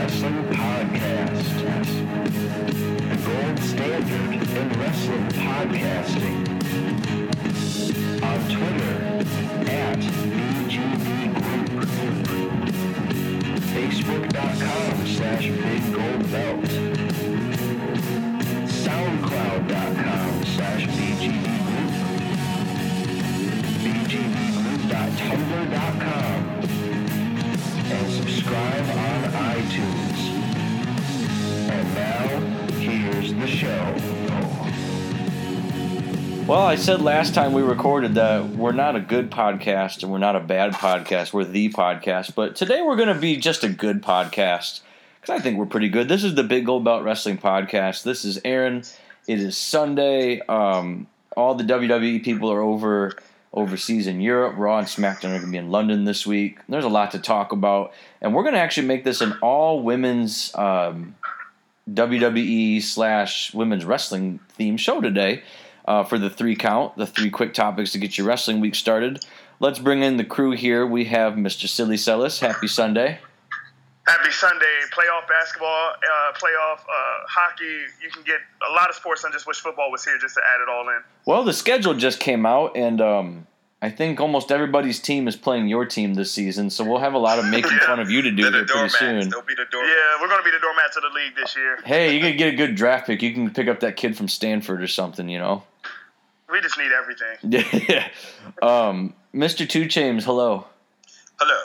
Wrestling Podcast. The gold standard in wrestling podcasting. On Twitter, Well, I said last time we recorded that we're not a good podcast and we're not a bad podcast. We're the podcast. But today we're going to be just a good podcast because I think we're pretty good. This is the Big Gold Belt Wrestling Podcast. This is Aaron. It is Sunday. Um, all the WWE people are over overseas in Europe. Raw and SmackDown are going to be in London this week. There's a lot to talk about, and we're going to actually make this an all women's um, WWE slash women's wrestling theme show today uh, for the three count, the three quick topics to get your wrestling week started. Let's bring in the crew here. We have Mr. Silly Sellis. Happy Sunday. Happy Sunday. Playoff basketball, uh, playoff uh, hockey. You can get a lot of sports. I just wish football was here just to add it all in. Well, the schedule just came out, and um, I think almost everybody's team is playing your team this season. So we'll have a lot of making Yeah. fun of you to do here the pretty soon. They'll be the doormats. Yeah, we're going to be the doormats of the league this year. Hey, you can get a good draft pick. You can pick up that kid from Stanford or something, you know. We just need everything. Yeah. um, Mr. Two Chains, hello. Hello.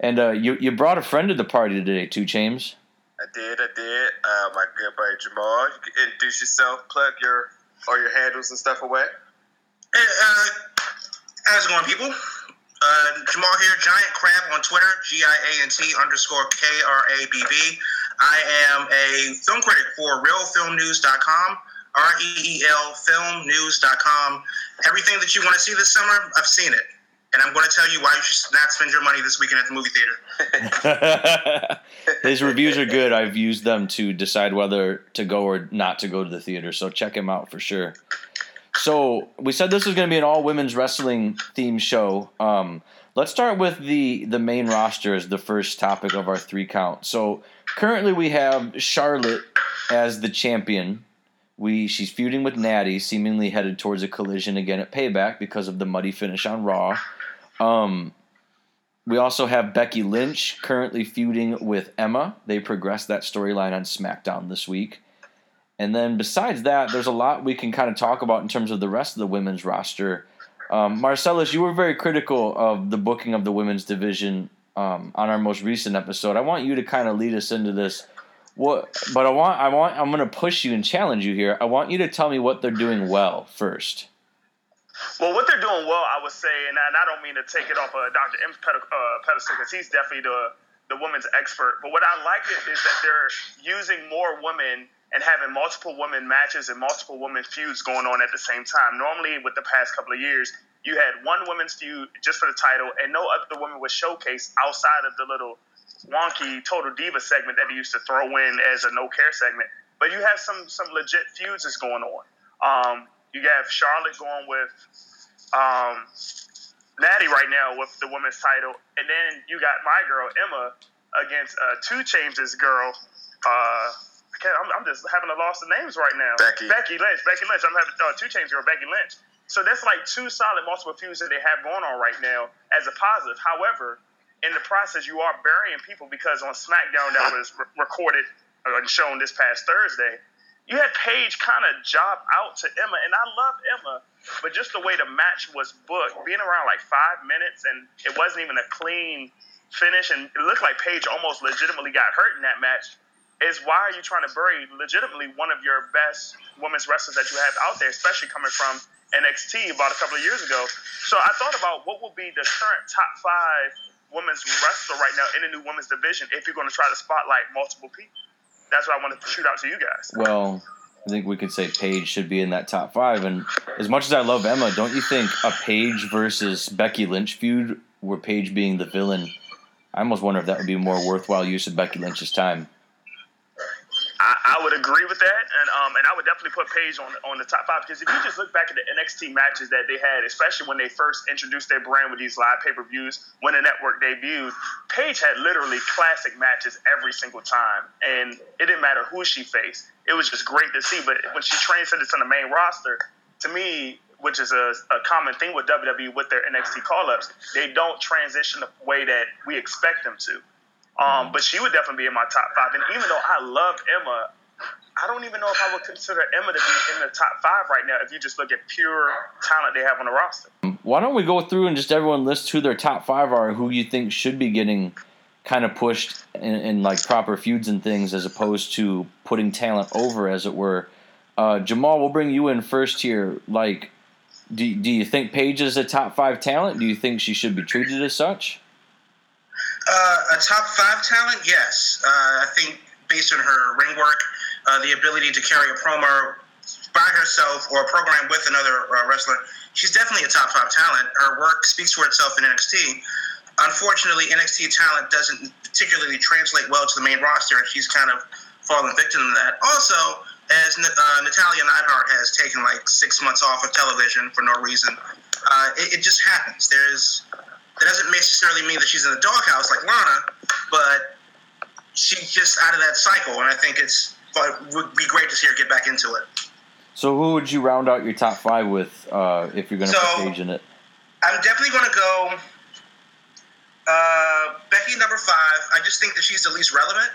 And uh, you you brought a friend to the party today, Two Chains. I did. I did. Uh, my good buddy Jamal. You can introduce yourself, plug your or your handles and stuff away. Hey, uh, how's it going, people? Uh, Jamal here, Giant Crab on Twitter, G I A N T underscore K R A B B. I am a film critic for ReelFilmNews.com, R E E L FilmNews.com. Everything that you want to see this summer, I've seen it. And I'm going to tell you why you should not spend your money this weekend at the movie theater. His reviews are good. I've used them to decide whether to go or not to go to the theater. So check him out for sure. So we said this was going to be an all women's wrestling theme show. Um, let's start with the the main roster as the first topic of our three count. So currently we have Charlotte as the champion. We she's feuding with Natty, seemingly headed towards a collision again at Payback because of the muddy finish on Raw. Um, we also have Becky Lynch currently feuding with Emma. They progressed that storyline on SmackDown this week. And then besides that, there's a lot we can kind of talk about in terms of the rest of the women's roster. Um, Marcellus, you were very critical of the booking of the women's division um, on our most recent episode. I want you to kind of lead us into this. What? But I want, I want, I'm going to push you and challenge you here. I want you to tell me what they're doing well first. Well, what they're doing well, I would say, and I, and I don't mean to take it off of Dr. M's uh, pedestal because he's definitely the the women's expert. But what I like it is that they're using more women and having multiple women matches and multiple women feuds going on at the same time. Normally, with the past couple of years, you had one women's feud just for the title, and no other woman was showcased outside of the little wonky Total Diva segment that he used to throw in as a no care segment. But you have some some legit feuds that's going on. Um, you have Charlotte going with um, Natty right now with the women's title, and then you got my girl Emma against uh, Two Chains' girl. Uh, I'm, I'm just having a loss of names right now. Becky. Becky Lynch. Becky Lynch. I'm having uh, Two Chains' girl Becky Lynch. So that's like two solid multiple feuds that they have going on right now as a positive. However, in the process, you are burying people because on SmackDown that was re- recorded uh, and shown this past Thursday, you had Paige kind of job out to Emma, and I love Emma, but just the way the match was booked, being around like five minutes, and it wasn't even a clean finish, and it looked like Paige almost legitimately got hurt in that match. Is why are you trying to bury legitimately one of your best women's wrestlers that you have out there, especially coming from NXT about a couple of years ago? So I thought about what would be the current top five women's wrestler right now in the new women's division if you're going to try to spotlight multiple people. That's what I wanted to shoot out to you guys. Well, I think we could say Paige should be in that top five. And as much as I love Emma, don't you think a Paige versus Becky Lynch feud, where Paige being the villain, I almost wonder if that would be more worthwhile use of Becky Lynch's time. I, would agree with that, and um, and I would definitely put Paige on on the top five because if you just look back at the NXT matches that they had, especially when they first introduced their brand with these live pay per views when the network debuted, Paige had literally classic matches every single time, and it didn't matter who she faced. It was just great to see. But when she transcended to the main roster, to me, which is a, a common thing with WWE with their NXT call ups, they don't transition the way that we expect them to. Um, but she would definitely be in my top five. And even though I love Emma, I don't even know if I would consider Emma to be in the top five right now if you just look at pure talent they have on the roster. Why don't we go through and just everyone list who their top five are, who you think should be getting kind of pushed in, in like proper feuds and things, as opposed to putting talent over, as it were. Uh, Jamal, we'll bring you in first here. Like, do, do you think Paige is a top five talent? Do you think she should be treated as such? Uh, a top five talent, yes. Uh, I think based on her ring work, uh, the ability to carry a promo by herself or a program with another uh, wrestler, she's definitely a top five talent. Her work speaks for itself in NXT. Unfortunately, NXT talent doesn't particularly translate well to the main roster, and she's kind of fallen victim to that. Also, as uh, Natalya Neidhart has taken like six months off of television for no reason, uh, it, it just happens. There's that doesn't necessarily mean that she's in the doghouse like Lana, but she's just out of that cycle, and I think it's it would be great to see her get back into it. So, who would you round out your top five with uh, if you're going to So- put Paige in it? I'm definitely going to go uh, Becky number five. I just think that she's the least relevant.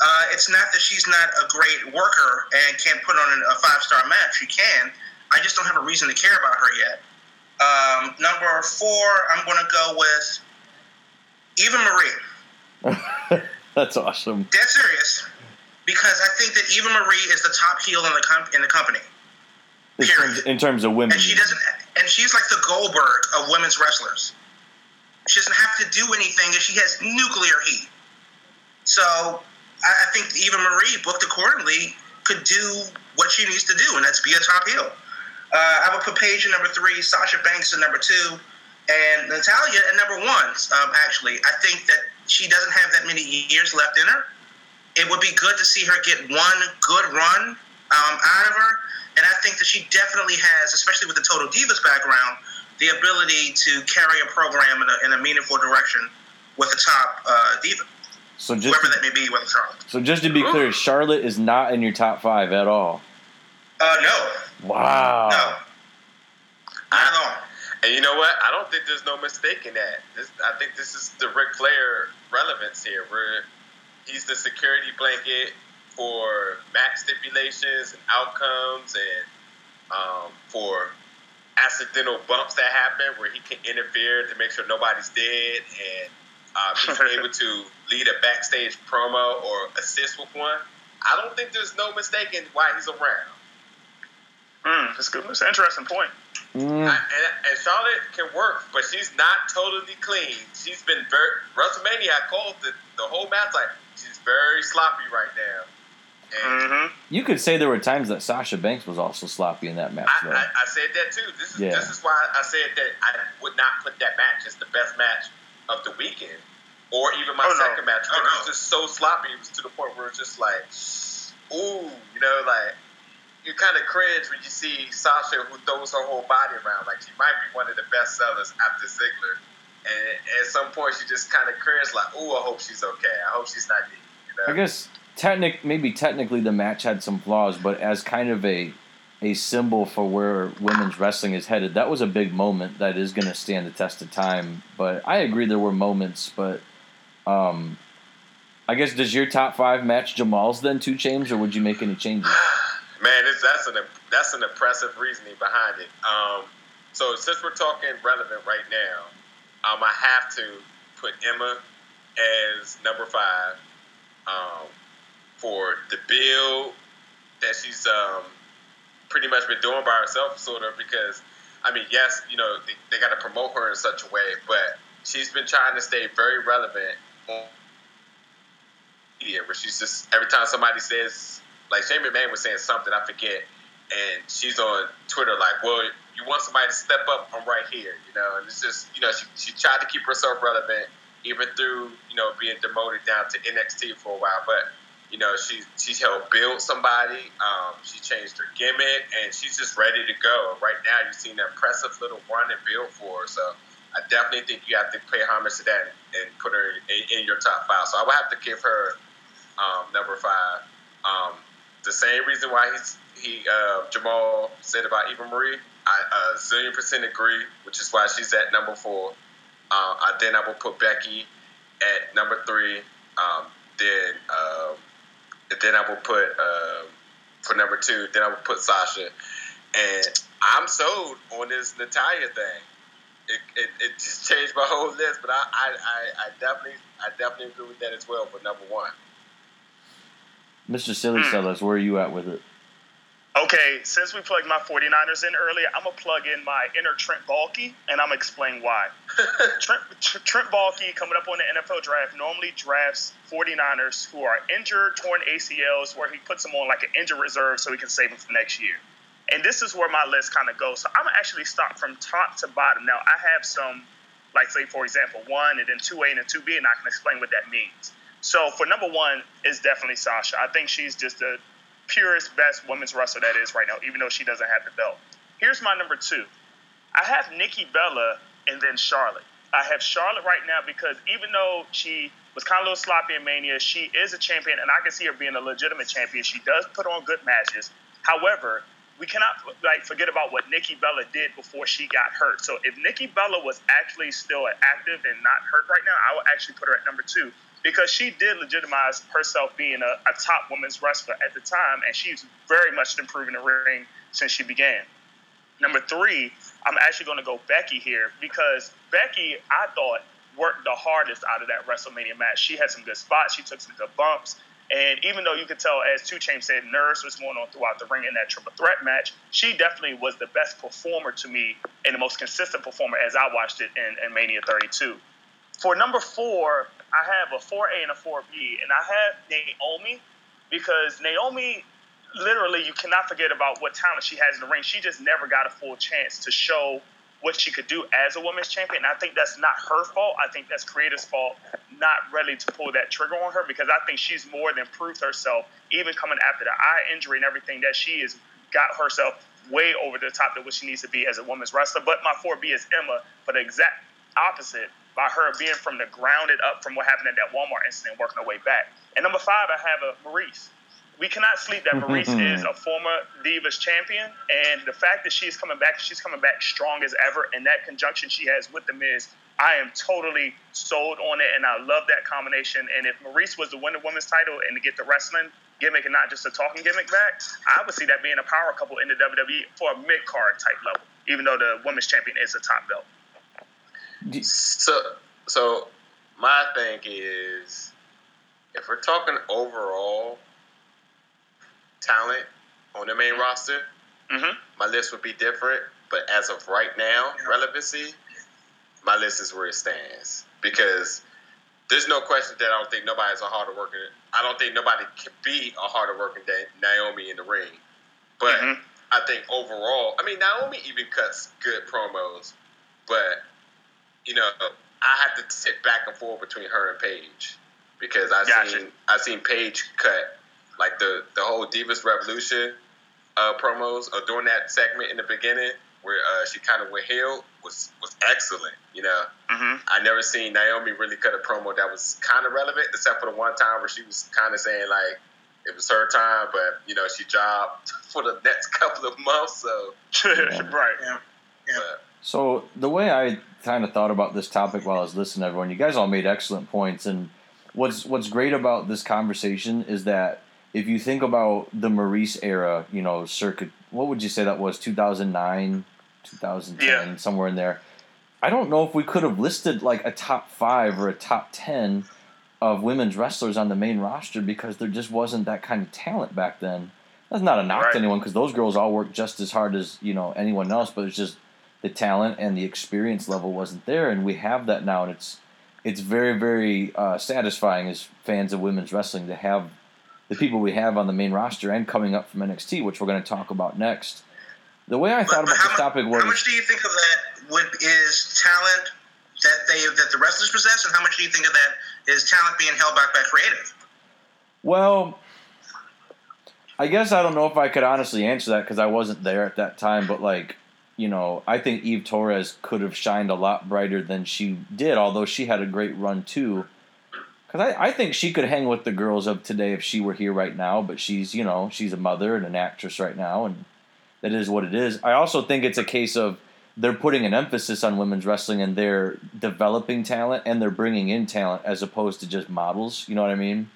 Uh, it's not that she's not a great worker and can't put on a five star match. She can. I just don't have a reason to care about her yet. Um, number four, I'm going to go with Eva Marie. That's awesome. Dead serious, because I think that Eva Marie is the top heel in the com- in the company, In terms, in terms of women, and she doesn't. And she's like the Goldberg of women's wrestlers. She doesn't have to do anything, and she has nuclear heat. So I, I think Eva Marie, booked accordingly, could do what she needs to do, and that's be a top heel. Uh, I would put Paige at number three, Sasha Banks at number two, and Natalya at number one. Um, actually, I think that she doesn't have that many years left in her. It would be good to see her get one good run um, out of her, and I think that she definitely has, especially with the Total Divas background, the ability to carry a program in a, in a meaningful direction with the top uh, diva, so just whoever to, that may be, whether Charlotte. so just to be clear, Charlotte is not in your top five at all. Uh, no, Wow. no, at all. And you know what? I don't think there's no mistake in that. This, I think this is the Ric Flair relevance here, where he's the security blanket for match stipulations and outcomes, and um, for accidental bumps that happen, where he can interfere to make sure nobody's dead, and uh, he's able to lead a backstage promo or assist with one. I don't think there's no mistake in why he's around. Mm, that's good. That's an interesting point. Mm, I, and, and Charlotte can work, but she's not totally clean. She's been very WrestleMania. I called the, the whole match like she's very sloppy right now. Mm-hmm. you could say there were times that Sasha Banks was also sloppy in that match, I, though. I, I said that too. This is Yeah. this is why I said that I would not put that match as the best match of the weekend, or even my Oh, no. second match. Oh, it was just so sloppy. It was to the point where it's just like, ooh, you know, like you kind of cringe when you see Sasha who throws her whole body around. Like she might be one of the best sellers after Ziggler. And at some point, she just kind of cringed, like, "Ooh, I hope she's okay. I hope she's not dead." You know? I guess technic maybe technically the match had some flaws, but as kind of a a symbol for where women's wrestling is headed, that was a big moment that is going to stand the test of time. But I agree there were moments, but um, I guess does your top five match Jamal's then two James, or would you make any changes? Man, that's an that's an impressive reasoning behind it. Um, so since we're talking relevant right now, um, I have to put Emma as number five um, for the build that she's um, pretty much been doing by herself, sort of. Because I mean, yes, you know they, they got to promote her in such a way, but she's been trying to stay very relevant on media, where she's just every time somebody says like Shane McMahon was saying something, I forget, and she's on Twitter like, "Well, you want somebody to step up? I'm right here," you know. And it's just, you know, she she tried to keep herself relevant even through you know being demoted down to NXT for a while. But You know, she she helped build somebody. Um, she changed her gimmick, and she's just ready to go. Right now, you've seen an impressive little run and build for her. So I definitely think you have to pay homage to that and, put her in, in, your top five. So I would have to give her um, number five. Um, the same reason why he's, he uh, Jamal said about Eva Marie, I a zillion percent agree, which is why she's at number four. Uh, I, then I will put Becky at number three. Um, then uh, then I will put uh, for number two. Then I will put Sasha, and I'm sold on this Natalya thing. It, it, it just changed my whole list, but I, I, I, I definitely I definitely agree with that as well for number one. Mr. Silly mm. Sellers, where are you at with it? Okay, since we plugged my 49ers in earlier, I'm going to plug in my inner Trent Baalke, and I'm going to explain why. Trent, Trent Baalke, coming up on the NFL draft, normally drafts 49ers who are injured, torn ACLs, where he puts them on like an injured reserve so he can save them for next year. And this is where my list kind of goes. So I'm going to actually start from top to bottom. Now, I have some, like, say, for example, one and then 2A and then 2B, and I can explain what that means. So for number one is definitely Sasha. I think she's just the purest, best women's wrestler that is right now, even though she doesn't have the belt. Here's my number two. I have Nikki Bella and then Charlotte. I have Charlotte right now because even though she was kind of a little sloppy in Mania, she is a champion, and I can see her being a legitimate champion. She does put on good matches. However, we cannot like forget about what Nikki Bella did before she got hurt. So if Nikki Bella was actually still active and not hurt right now, I would actually put her at number two because she did legitimize herself being a, a top women's wrestler at the time, and she's very much improving the ring since she began. Number three, I'm actually going to go Becky here because Becky, I thought, worked the hardest out of that WrestleMania match. She had some good spots, she took some good bumps. And even though you could tell, as 2 Chainz said, nerves was going on throughout the ring in that triple threat match, she definitely was the best performer to me and the most consistent performer as I watched it in, in Mania 32. For number four, I have a 4A and a 4B, and I have Naomi because Naomi, literally, you cannot forget about what talent she has in the ring. She just never got a full chance to show what she could do as a women's champion. And I think that's not her fault. I think that's creator's fault, not ready to pull that trigger on her because I think she's more than proved herself, even coming after the eye injury and everything, that she has got herself way over the top of what she needs to be as a women's wrestler. But my 4B is Emma for the exact opposite by her being from the grounded up from what happened at that Walmart incident, working her way back. And number five, I have a Maryse. We cannot sleep that mm-hmm, Maryse is mm-hmm. a former Divas champion, and the fact that she's coming back, she's coming back strong as ever, and that conjunction she has with the Miz, I am totally sold on it, and I love that combination. And if Maryse was to win the women's title and to get the wrestling gimmick and not just a talking gimmick back, I would see that being a power couple in the WWE for a mid card type level, even though the women's champion is a top belt. So, so my thing is, if we're talking overall talent on the main roster, mm-hmm. my list would be different. But as of right now, relevancy, my list is where it stands because there's no question that I don't think nobody's a harder worker. I don't think nobody can be a harder working than Naomi in the ring. But mm-hmm. I think overall, I mean, Naomi even cuts good promos, but you know, I have to sit back and forth between her and Paige because I've gotcha. seen I've seen Paige cut like the the whole Divas Revolution uh, promos or uh, during that segment in the beginning where uh, she kind of went heel was was excellent. You know, mm-hmm. I never seen Naomi really cut a promo that was kind of relevant, except for the one time where she was kind of saying like it was her time, but you know she jobbed for the next couple of months. So right, yeah, yeah. But, so the way I kind of thought about this topic while I was listening to everyone, you guys all made excellent points, and what's what's great about this conversation is that if you think about the Maryse era, you know, circuit, what would you say that was? Two thousand nine, two thousand ten, somewhere in there. I don't know if we could have listed like a top five or a top ten of women's wrestlers on the main roster because there just wasn't that kind of talent back then. That's not a knock right. to anyone because those girls all work just as hard as you know anyone else, but it's just the talent and the experience level wasn't there, and we have that now, and it's it's very very uh, satisfying as fans of women's wrestling to have the people we have on the main roster and coming up from NXT, which we're going to talk about next. The way I thought about this topic was how much do you think of that would, is talent that they that the wrestlers possess, and how much do you think of that is talent being held back by creative? Well, I guess I don't know if I could honestly answer that because I wasn't there at that time. But like, you know, I think Eve Torres could have shined a lot brighter than she did, although she had a great run too. Because I, I think she could hang with the girls of today if she were here right now. But she's, you know, she's a mother and an actress right now, and that is what it is. I also think it's a case of they're putting an emphasis on women's wrestling and they're developing talent and they're bringing in talent as opposed to just models. You know what I mean?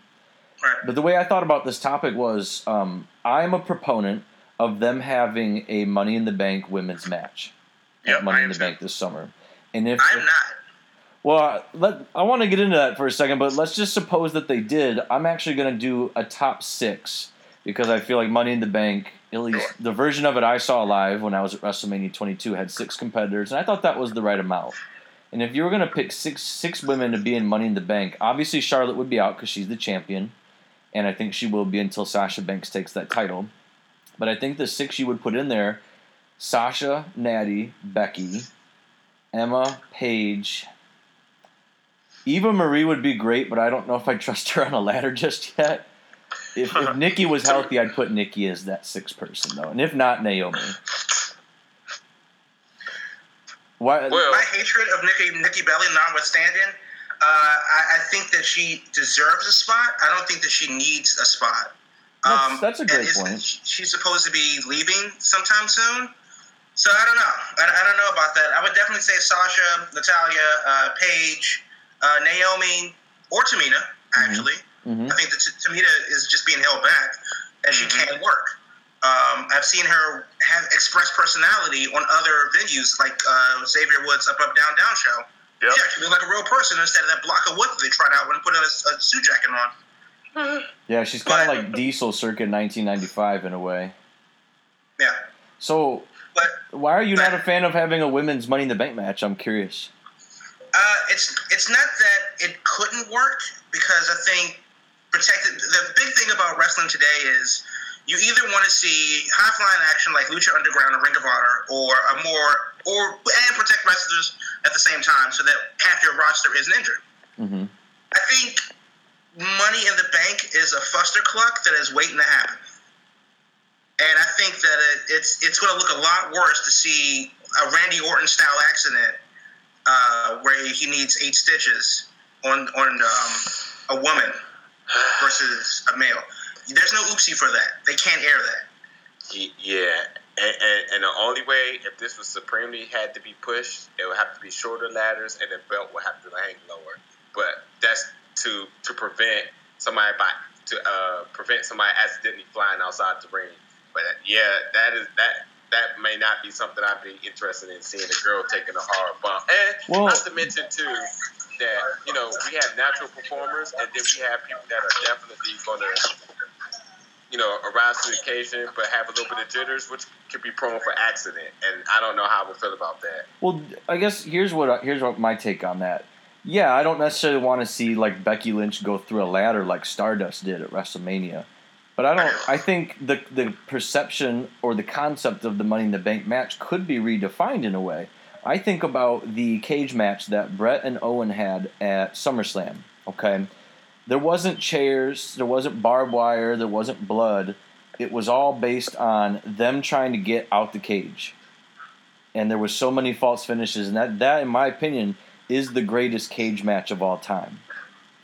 But the way I thought about this topic was um, I'm a proponent of them having a Money in the Bank women's match. at Yep, Money in the. Bank this summer. And if, I'm not. well, let, I want to get into that for a second, but let's just suppose that they did. I'm actually going to do a top six because I feel like Money in the Bank, at least the version of it I saw live when I was at WrestleMania 22, had six competitors, and I thought that was the right amount. And if you were going to pick six six women to be in Money in the Bank, obviously Charlotte would be out because she's the champion, and I think she will be until Sasha Banks takes that title. But I think the six you would put in there: Sasha, Natty, Becky, Emma, Paige. Eva Marie would be great, but I don't know if I trust her on a ladder just yet. If, if Nikki was healthy, I'd put Nikki as that sixth person though, and if not, Naomi. Why? Well, My hatred of Nikki Nikki Belly notwithstanding, uh, I, I think that she deserves a spot. I don't think that she needs a spot. That's- that's a great point. She's supposed to be leaving sometime soon. So I don't know. I, I don't know about that. I would definitely say Sasha, Natalya, uh, Paige, uh, Naomi, or Tamina, actually. Mhm. I think that T- Tamina is just being held back, and she Mhm. can't work. Um, I've seen her have express personality on other venues, like uh, Xavier Woods' Up Up Down Down show. Yep. Yeah, she looked like a real person instead of that block of wood that they tried out when they put a, a suit jacket on. Yeah, she's kind of like Diesel circa 1995 in a way. Yeah, So, but why are you not a fan of having a women's Money in the Bank match? I'm curious. uh, it's it's not that it couldn't work because I think protected. The big thing about wrestling today is you either want to see high flying action like Lucha Underground or Ring of Honor, or a more or and protect wrestlers at the same time so that half your roster isn't injured. hmm I think Money in the Bank is a fuster cluck that is waiting to happen. And I think that it, it's it's going to look a lot worse to see a Randy Orton style accident uh, where he needs eight stitches on on um, a woman versus a male. There's no oopsie for that. They can't air that. Yeah, and, and, and the only way if this was supremely had to be pushed, it would have to be shorter ladders, and the belt would have to hang lower. But that's to to prevent somebody by to uh, prevent somebody accidentally flying outside the ring. But uh, yeah, that is that that may not be something I'd be interested in seeing a girl taking a hard bump. And Well- not to mention too that you know we have natural performers, and then we have people that are definitely going to you know, arise to the occasion, but have a little bit of jitters, which could be prone for accident. And I don't know how I would feel about that. Well, I guess here's what here's what my take on that. Yeah, I don't necessarily want to see like Becky Lynch go through a ladder like Stardust did at WrestleMania, but I don't. I think the the perception or the concept of the Money in the Bank match could be redefined in a way. I think about the cage match that Bret and Owen had at SummerSlam. Okay, there wasn't chairs, there wasn't barbed wire, there wasn't blood. It was all based on them trying to get out the cage and there was so many false finishes, and that that in my opinion is the greatest cage match of all time.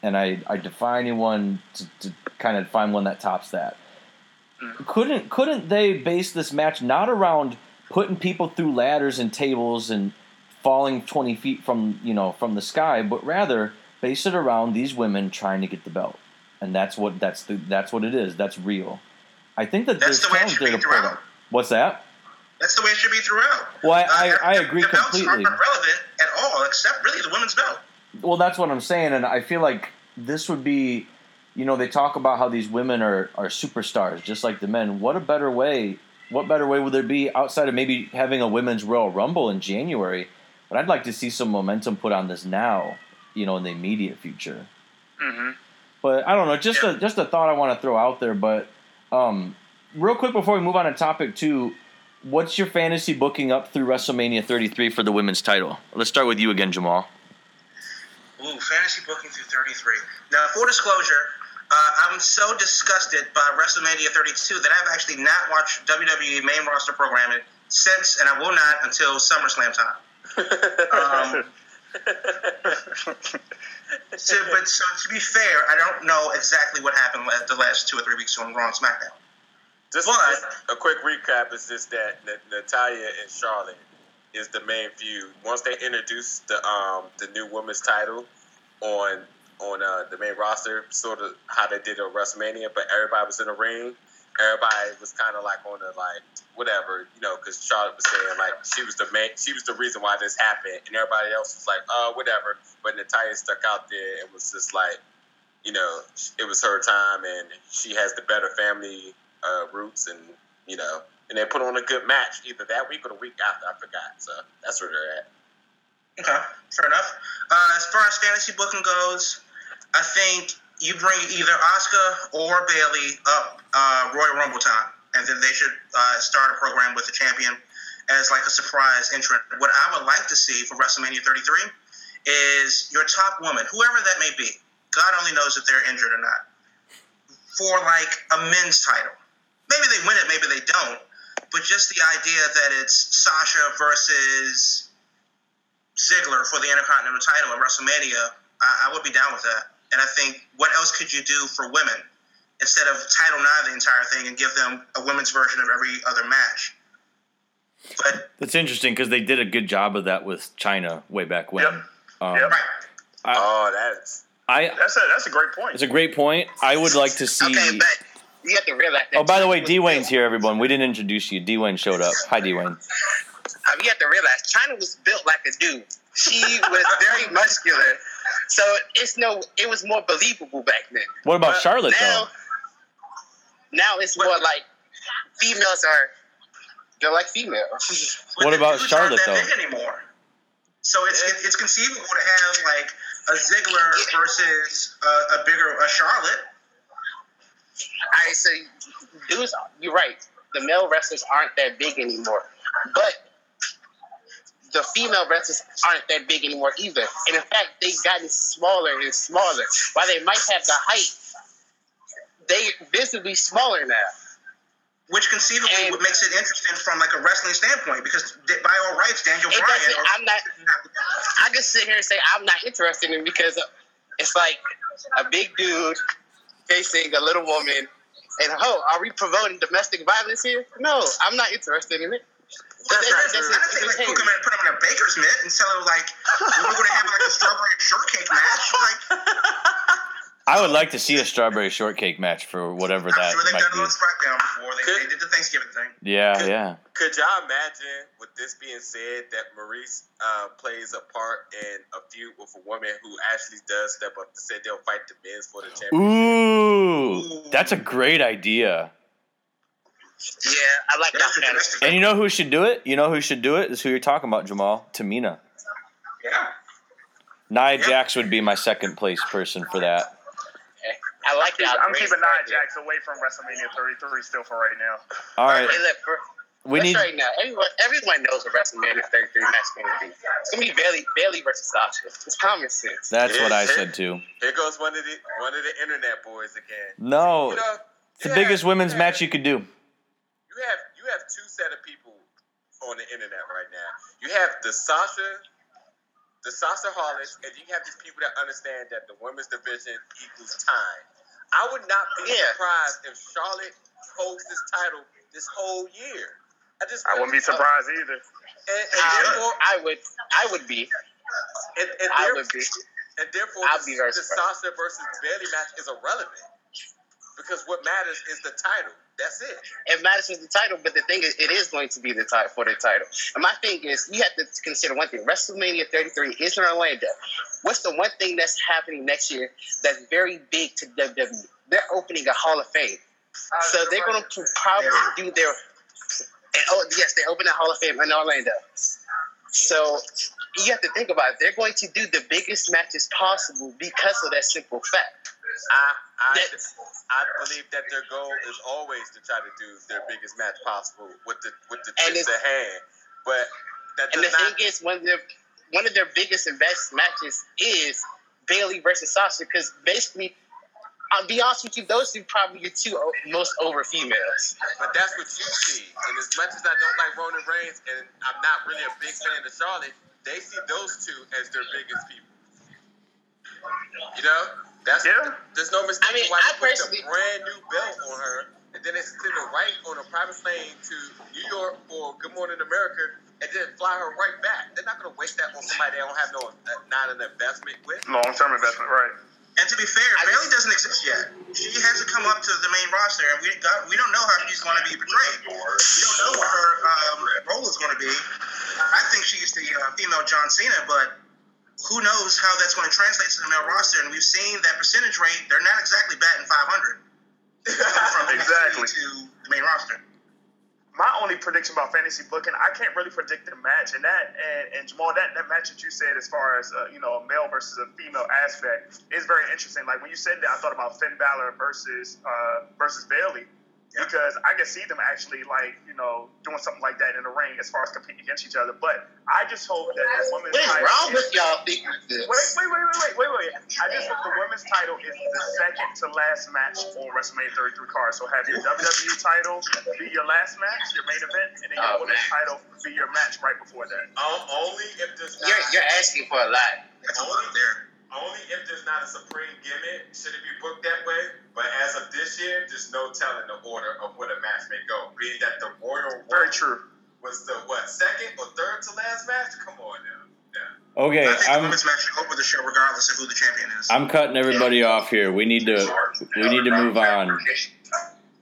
And I, I defy anyone to, to kind of find one that tops that. Mm. Couldn't couldn't they base this match not around putting people through ladders and tables and falling twenty feet from you know from the sky, but rather base it around these women trying to get the belt, and that's what that's the that's what it is. That's real. I think that That's there's the way it should be throughout. up. What's that? That's the way it should be throughout. Well, I, I, Uh, I the- agree the belts completely. aren't relevant at all, except really the women's belt. Well, that's what I'm saying, and I feel like this would be, you know, they talk about how these women are are superstars, just like the men. What a better way? What better way would there be outside of maybe having a women's Royal Rumble in January? But I'd like to see some momentum put on this now, you know, in the immediate future. Mm-hmm. But I don't know, just Yeah. a just a thought I want to throw out there. But um, real quick before we move on to topic two, what's your fantasy booking up through WrestleMania 33 for the women's title? Let's start with you again, Jamal. Ooh, fantasy booking through 33. Now, full disclosure, uh, I'm so disgusted by WrestleMania 32 that I've actually not watched WWE main roster programming since, and I will not until SummerSlam time. Um, so, but so to be fair, I don't know exactly what happened la- the last two or three weeks on Raw and SmackDown. Just, a quick recap is just that Natalya and Charlotte is the main feud. Once they introduced the um the new women's title on on uh, the main roster, sort of how they did at WrestleMania, but everybody was in the ring. Everybody was kind of like on the like whatever, you know, because Charlotte was saying like she was the main, she was the reason why this happened, and everybody else was like, uh, whatever. But Natalya stuck out there and was just like, you know, it was her time, and she has the better family uh, roots, and you know, and they put on a good match either that week or the week after. I forgot. So that's where they're at. Okay, fair enough. Uh, as far as fantasy booking goes, I think you bring either Asuka or Bayley up uh, Royal Rumble time, and then they should uh, start a program with the champion as like a surprise entrant. What I would like to see for WrestleMania 33 is your top woman, whoever that may be. God only knows if they're injured or not. For like a men's title, maybe they win it, maybe they don't. But just the idea that it's Sasha versus Ziggler for the Intercontinental title at WrestleMania, I, I would be down with that. And I think what else could you do for women instead of title nine the entire thing and give them a women's version of every other match? But That's interesting because they did a good job of that with Chyna way back when. Yep. Um, Yep. I, Oh, that's I, That's a that's a great point. it's a great point. I would like to see. Okay, but you have to realize that. Oh, by the way, China D Wayne's here, everyone. We didn't introduce you. D Wayne showed up. Hi, D Wayne. Uh, You have to realize Chyna was built like a dude. She was very muscular, so it's no. It was more believable back then. What about But Charlotte now, though? Now it's more like females are. They're like females. What about Charlotte, aren't that though? big anymore. So it's it's conceivable to have like a Ziggler versus a, a bigger a Charlotte. I so dudes, you're right. The male wrestlers aren't that big anymore, but the female wrestlers aren't that big anymore either. And in fact, they've gotten smaller and smaller. While they might have the height, they visibly smaller now. Which conceivably And- what makes it interesting from like a wrestling standpoint, because by all rights, Daniel Bryan. or- I'm not. I can sit here and say I'm not interested in because it's like a big dude facing a little woman. And oh, are we promoting domestic violence here? No, I'm not interested in it. But That's that- right. that's- I think like that's- put him, in, put him in a baker's mitt and tell him like we're going to have like a strawberry shortcake match. Like I would like to see a strawberry shortcake match for whatever I'm that sure they've might done it be. On SmackDown before. They, Could- they did the Thanksgiving thing. Yeah, Could- yeah. Could y'all imagine, with this being said, that Maryse uh, plays a part in a feud with a woman who actually does step up to say they'll fight the Miz for the championship? Ooh, that's a great idea. Yeah, I like that That's a kind of domestic. And you know who should do it? You know who should do it? Is who you're talking about, Jamal. Tamina. Yeah. Nia Yeah. Jax would be my second place person for that. I like that. I'm keeping Nia Jax away from WrestleMania 33 still for right now. All right, Hey, look, for, we that's need. right now. Everyone, everyone knows what WrestleMania 33 match is going to be. It's going to be Bayley, Bayley versus Sasha. It's common sense. That's what I said too. Here goes one of the one of the internet boys again. No, You know, it's the you biggest women's you match you could do. You have you have two set of people on the internet right now. You have the Sasha, the Sasha Harlots, and you have these people that understand that the women's division equals time. I would not be Yeah. surprised if Charlotte holds this title this whole year. I just I wouldn't be surprised either. And, and I, therefore, I would, I would be. and, and I therefore, would be. and therefore I'd the, be very the. Sasha versus Bayley match is irrelevant because what matters is the title. That's it. It matters with the title, but the thing is, it is going to be the title for the title. And my thing is, you have to consider one thing: WrestleMania 33 is in Orlando. What's the one thing that's happening next year that's very big to WWE? They're opening a Hall of Fame, uh, so they're going to probably do their. And oh yes, they open a Hall of Fame in Orlando. So you have to think about it. They're going to do the biggest matches possible because of that simple fact. I I, I believe that their goal is always to try to do their biggest match possible with the with the And chips at hand. But that And the not. thing is, one of their one of their biggest and best matches is Bayley versus Sasha because basically I'll be honest with you, those two probably your two most over females. But that's what you see. And as much as I don't like Roman Reigns, and I'm not really a big fan of Charlotte, they see those two as their biggest people. You know, that's Yeah. there's no mistake I mean, why I they put personally- the brand new belt on her, and then they send her right on a private plane to New York for Good Morning America, and then fly her right back. They're not gonna waste that on somebody they don't have no uh, not an investment with. Long term investment, right? And to be fair, I Bayley just- doesn't exist yet. She hasn't come up to the main roster, and we got we don't know how she's going to be portrayed. We don't know what her um, role is going to be. I think she's the uh, female John Cena, but who knows how that's going to translate to the male roster? And we've seen that percentage rate; they're not exactly batting 500 from Exactly. To the main roster. My only prediction about fantasy booking, I can't really predict the match, and that and, and Jamal, that, that match that you said as far as uh, you know a male versus a female aspect is very interesting. Like when you said that, I thought about Finn Balor versus uh, versus Bayley. Because I can see them actually like you know doing something like that in the ring as far as competing against each other. But I just hope that the women's What is title wrong is- with y'all thinking this? Wait, wait, wait, wait, wait, wait, wait. I just hope the women's title is the second to last match on WrestleMania 33 card. So have your WWE title be your last match, your main event, and then your Oh, women's man. title be your match right before that. Um, only if there's not, You're, you're asking for a lot. That's a lot there. Only if there's not a supreme gimmick should it be booked that way. But as of this year, there's no telling the order of what a match may go. Being that the Royal Very true. was the what second or third to last match? Come on now. Yeah. Okay, I think the I'm women's match should open the show regardless of who the champion is. I'm cutting everybody off here. We need to we need to move on.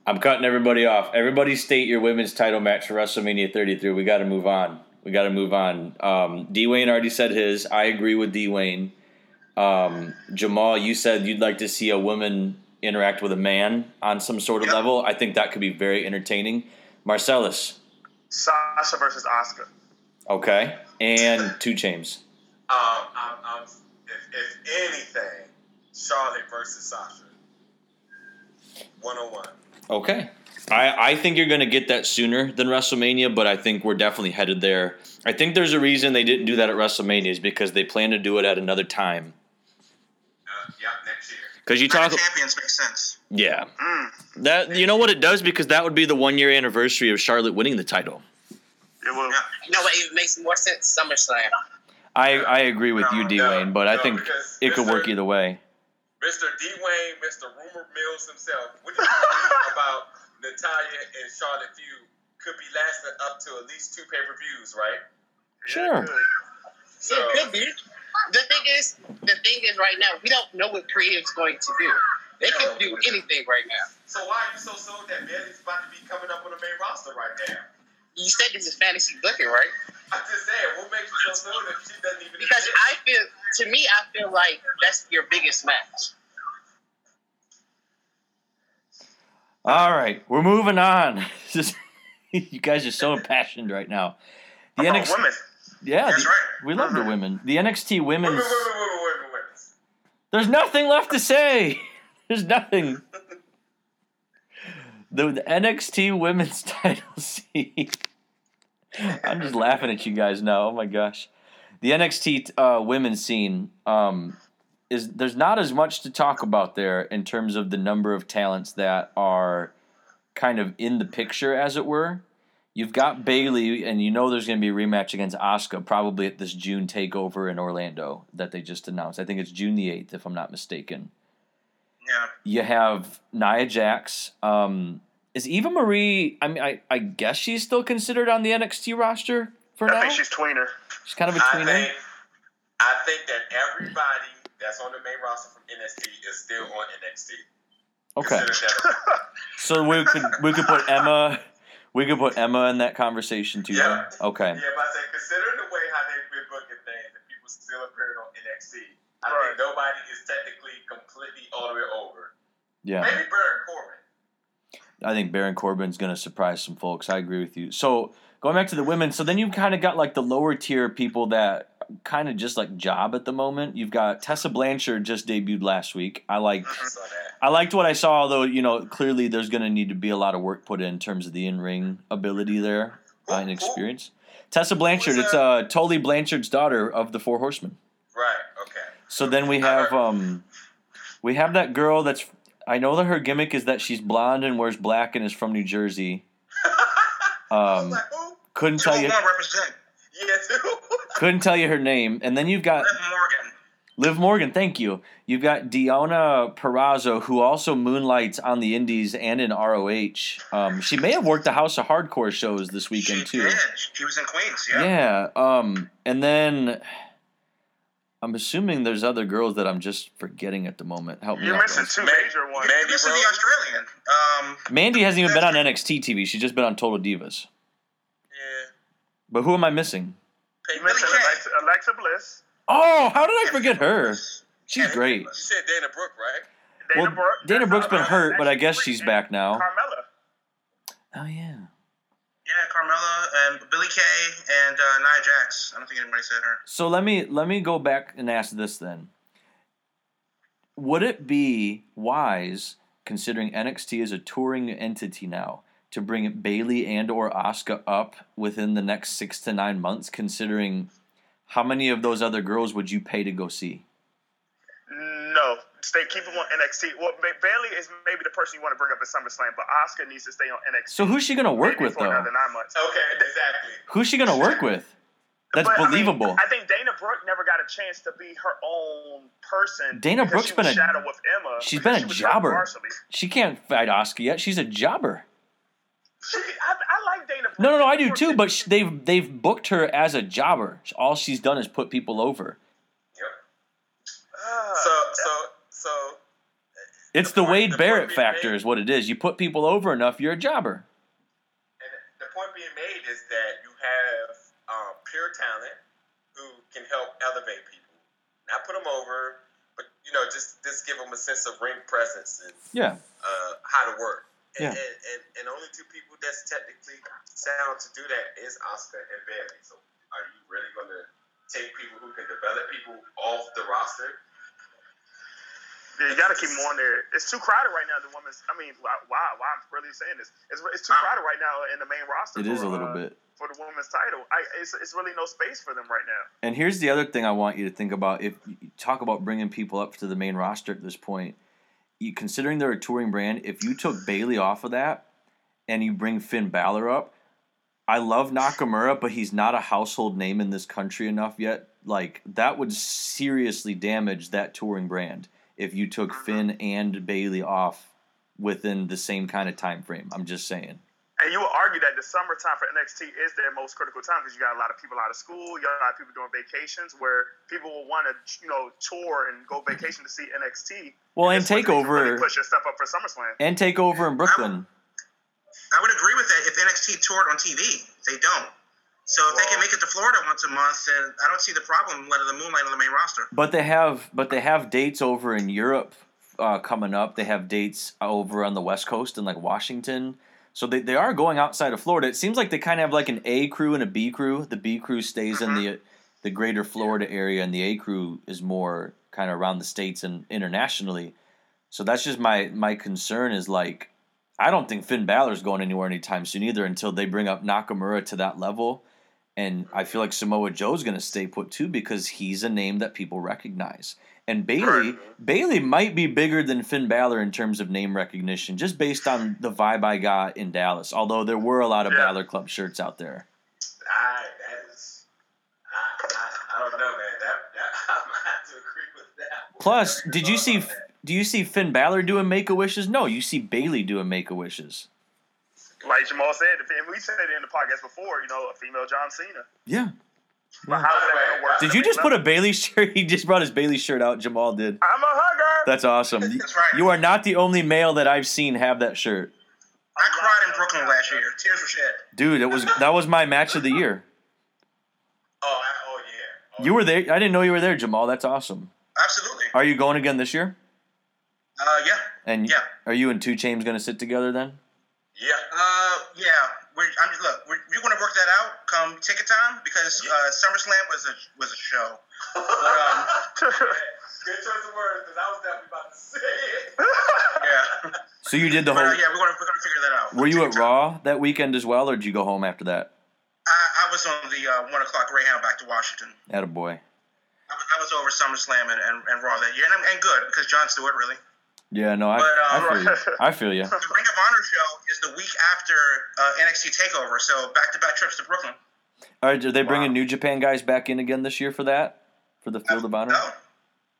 I'm cutting everybody off. Everybody state your women's title match for WrestleMania 33. We got to move on. We got to move on. Um, D Wayne already said his. I agree with D Wayne. Um, Jamal, you said you'd like to see a woman interact with a man on some sort of Yep. level. I think that could be very entertaining. Marcellus, Sasha versus Asuka. okay, and Two Chains. Um, I'm, I'm, if, if anything, Charlotte versus Sasha. One on one. Okay. I, I think you're going to get that sooner than WrestleMania, but I think we're definitely headed there. I think there's a reason they didn't do that at WrestleMania is because they plan to do it at another time. Uh, yep, next year. Because you talk, champions makes sense. yeah, Mm. that you know what it does because that would be the one year anniversary of Charlotte winning the title. It will. Yeah. You know what? It makes more sense. SummerSlam. I, I agree with you, D No, Wayne, but I think because it could work either way. Mr. D. Wayne, Mr. Rumor Mills himself. What do you think about Natalya and Charlotte feud? Could be lasting up to at least two pay per views, right? Sure. good. So, it could be. The thing is, the thing is, right now we don't know what creative's going to do. They can do anything right now. so why are you so sold that Bayley's about to be coming up on the main roster right now? You said this is fantasy booking, right? I'm just saying, what makes you so sold that she doesn't even Because exist? I feel, to me, I feel like that's your biggest match. All right, we're moving on. You guys are so impassioned right now. The NXT, women? Yeah, That's the- right. we love the women. The NXT women's. wait, wait, wait. There's nothing left to say. There's nothing. The, the NXT women's title scene. I'm just laughing at you guys now. Oh my gosh. The NXT uh, women's scene um, is there's not as much to talk about there in terms of the number of talents that are kind of in the picture, as it were. You've got Bayley, and you know there's going to be a rematch against Asuka probably at this June takeover in Orlando that they just announced. I think it's June the 8th, if I'm not mistaken. Yeah. You have Nia Jax. Um, is Eva Marie? I mean, I, I guess she's still considered on the NXT roster for I now. think she's tweener. She's kind of a tweener. think, I think that everybody that's on the main roster from NXT is still on NXT. Okay, so we could we could put Emma. We could put Emma in that conversation too. Yeah. then? Okay. Yeah, but I say considering the way how they've been booking things, and people still appearing on NXT, I Right. think nobody is technically completely all the way over. Yeah. Maybe Baron Corbin. I think Baron Corbin's going to surprise some folks. I agree with you. So going back to the women, so then you've kind of got like the lower tier people that kind of just like job at the moment. You've got Tessa Blanchard just debuted last week. I like I saw that. I liked what I saw, although you know clearly there's going to need to be a lot of work put in in terms of the in ring ability there uh, and experience. Tessa Blanchard, it's uh, Tully Blanchard's daughter of the Four Horsemen. Right. Okay. So then we have um, we have that girl that's I know that her gimmick is that she's blonde and wears black and is from New Jersey. Um, couldn't tell you represent. Yeah, too. Couldn't tell you her name. And then you've got Liv Morgan. Liv Morgan, thank you. You've got Deonna Purrazzo, who also moonlights on the Indies and in ROH. Um, she may have worked the House of Hardcore shows this weekend she too. did. She was in Queens. Yeah. Yeah. Um, and then I'm assuming there's other girls that I'm just forgetting at the moment. Help me You're out. missing guys. two Man- major ones. Mandy This is Rose. the Australian. Um, Mandy hasn't even been on NXT TV. She's just been on Total Divas. Yeah. But who am I missing? You Peyton missing Billie Kay. Alexa, Alexa Bliss, Oh, how did I forget her? She's great. You said Dana Brooke, right? Dana Well, Brooke. Dana Brooke's been hurt, but I guess she's back now. Carmella. Oh yeah. yeah, Carmella and Billie Kay and uh, Nia Jax. I don't think anybody said her. So let me let me go back and ask this then. Would it be wise, considering NXT is a touring entity now, to bring Bayley and or Asuka up within the next six to nine months? Considering how many of those other girls would you pay to go see? No, stay keep them on NXT. Well, Ba- Bayley is maybe the person you want to bring up at SummerSlam, but Asuka needs to stay on NXT. So who's she gonna work with though? Another nine months. Okay, exactly. Who's she gonna work with? That's But, I mean, believable. I, think Dana Brooke never got a chance to be her own person. Dana because Brooke's she been a- shadow with Emma. she's because been a she jobber. She can't fight Asuka yet. She's a jobber. She, I, I like Dana. Brooke. No, no, no. I do too. But sh- they've they've booked her as a jobber. All she's done is put people over. Yep. Ah, So, so, so. It's The the, point- Wade the Barrett factor, made- is what it is. You put people over enough, you're a jobber. And the point being made is that you have um, pure talent who can help elevate people, not put them over, but you know, just just give them a sense of ring presence and Yeah. uh, how to work. And, Yeah. and, and, and only two people that's technically sound to do that is Asuka and Bayley. So are you really going to take people who can develop people off the roster? Yeah, you got to keep them on there. It's too crowded right now. The women's. I mean, why? Why why I'm really saying this? It's, it's too crowded right now in the main roster. It is for, a little uh, bit. for the women's title. I, it's, it's really no space for them right now. And here's the other thing I want you to think about. If you talk about bringing people up to the main roster at this point, you, considering they're a touring brand, if you took Bayley off of that and you bring Finn Balor up, I love Nakamura, but he's not a household name in this country enough yet. Like that would seriously damage that touring brand if you took Finn and Bayley off within the same kind of time frame. I'm just saying. And you would argue that the summertime for NXT is their most critical time because you got a lot of people out of school, you got a lot of people doing vacations where people will want to, you know, tour and go vacation to see NXT. Well, and This way take over really push your stuff up for SummerSlam. and take over in Brooklyn. I would agree with that if NXT toured on TV. They don't. So if they can make it to Florida once a month, then I don't see the problem letting the moonlight on the main roster. But they have, but they have dates over in Europe uh, coming up. They have dates over on the West Coast in like Washington. So they, they are going outside of Florida. It seems like they kind of have like an A crew and a B crew. The B crew stays in the mm-hmm. the greater Florida area, and the A crew is more kind of around the states and internationally. So that's just my my concern is like I don't think Finn Balor's going anywhere anytime soon either until they bring up Nakamura to that level. And I feel like Samoa Joe's going to stay put too because he's a name that people recognize. And Bayley, Bayley might be bigger than Finn Balor in terms of name recognition, just based on the vibe I got in Dallas. Although there were a lot of Yeah. Balor Club shirts out there. I, that is, I, I, I don't know, man. That, that gonna have to agree with that. Plus, did you see? Thought on that. Do you see Finn Balor doing Make a Wishes? No, you see Bayley doing Make a Wishes. Like Jamal said, and we said it in the podcast before, you know, a female John Cena. Yeah. But how is that going to work? Did you just put a Bayley shirt? He just brought his Bayley shirt out. Jamal did. I'm a hugger. That's awesome. That's right. You are not the only male that I've seen have that shirt, I cried in Brooklyn last year. Tears were shed. dude. It was that was my match of the year. Oh, I, oh yeah. Oh, You were there. I didn't know you were there, Jamal. That's awesome. Absolutely. Are you going again this year? Uh, yeah. And Yeah. are you and Two Chains going to sit together then? Yeah. Uh, yeah. We're, I mean, look, we're, we're going to work that out come ticket time because uh, SummerSlam was a was a show. But, um, Good choice of words, because I was definitely about to say it. yeah. So you did the But, whole. uh, yeah, we're going to we're gonna figure that out. Were you at time. Raw that weekend as well, or did you go home after that? I, I was on the uh, one o'clock Greyhound back to Washington. Attaboy. I was, I was over SummerSlam and, and, and Raw that year, and, and good because John Stewart really. Yeah, no, I, But, I um, feel you. I feel you. The Ring of Honor show is the week after uh, NXT Takeover, so back-to-back trips to Brooklyn. All right, are they bringing Wow. New Japan guys back in again this year for that? For the Field of Honor? No,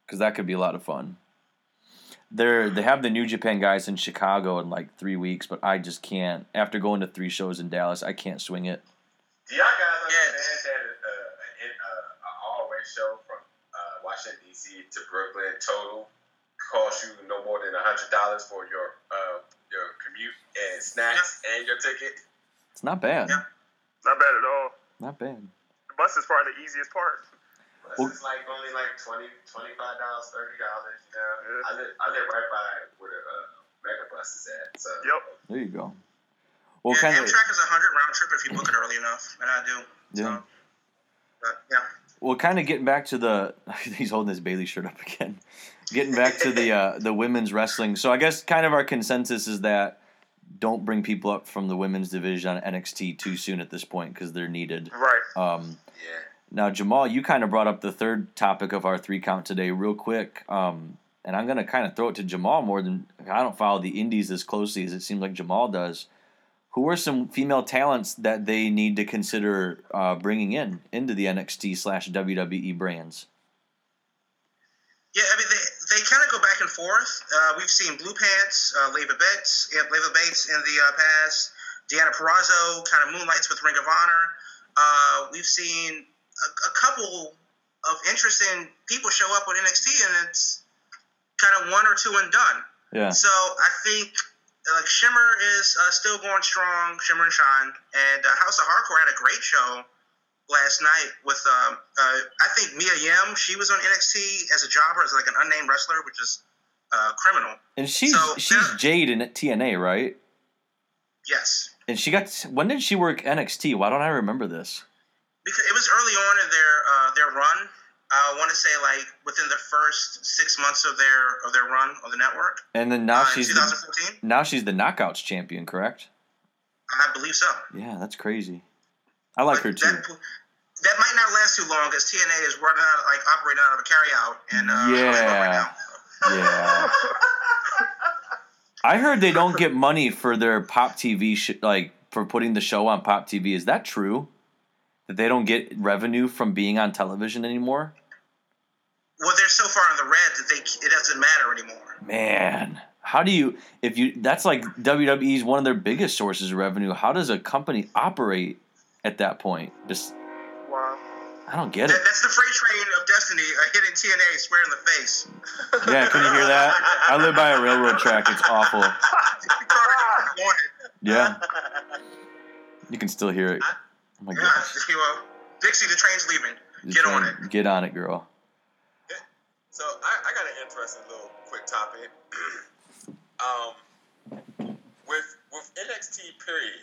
Because that could be a lot of fun. They're they have the New Japan guys in Chicago in like three weeks, but I just can't. After going to three shows in Dallas, I can't swing it. Do y'all guys Yes. understand that uh, an uh, an all-way show from uh, Washington D.C. to Brooklyn total costs you no more than hundred dollars for your uh, your commute and snacks and your ticket? It's not bad. Yeah. Not bad at all. Not bad. The bus is probably the easiest part. This Well- is like only like 20 $25, $30. You Yeah. I live I live right by where the uh, mega bus is at. So Yep. There you go. Well, yeah, kind. Amtrak is a hundred round trip if you book it early enough, and I do. Yeah. So, but, yeah. Well, kind of getting back to the he's holding his Bayley shirt up again. Getting back to the uh, the women's wrestling. So I guess kind of our consensus is that don't bring people up from the women's division on NXT too soon at this point because they're needed. Right. Um, yeah. now Jamal, you kind of brought up the third topic of our three count today, real quick. Um, and I'm gonna kind of throw it to Jamal more than I don't follow the indies as closely as it seems like Jamal does. Who are some female talents that they need to consider uh, bringing in into the NXT slash WWE brands? Yeah, I mean, they, they kind of go back and forth. Uh, we've seen Blue Pants, uh, Leva Bates, yeah, Leva Bates in the uh, past. Deonna Purrazzo kind of moonlights with Ring of Honor. Uh, we've seen a, a couple of interesting people show up with NXT, and it's kind of one or two and done. Yeah. So I think uh, like Shimmer is uh, still going strong, Shimmer and Shine, and uh, House of Hardcore had a great show last night with um, uh, I think Mia Yim. She was on NXT as a jobber, as like an unnamed wrestler, which is uh, criminal. And she's So, she's. Jade in TNA, right? Yes, And she got when did she work NXT? Why don't I remember this? because it was early on in their uh, their run. I want to say like within the first six months of their of their run on the network. And then now uh, she's the, now she's the Knockouts champion, correct? I believe so. Yeah, that's crazy. I like her too. That, that might not last too long because TNA is running out, like operating out of a carryout and uh, Yeah. right now. Yeah. I heard they don't get money for their Pop TV sh- like for putting the show on Pop TV. Is that true? That they don't get revenue from being on television anymore? Well, they're so far in the red that they it doesn't matter anymore. Man, how do you if you that's like WWE's one of their biggest sources of revenue. How does a company operate at that point? Just Wow. I don't get it. That's the freight train of destiny uh, hitting TNA square in the face. Yeah, can you hear that? I live by a railroad track. It's awful. Carter got what he wanted. Yeah. You can still hear it. Oh my Yeah, gosh. you know, Dixie, the train's leaving. The Get on it. Get on it, girl. So I, I got an interesting little quick topic. um, with with NXT period,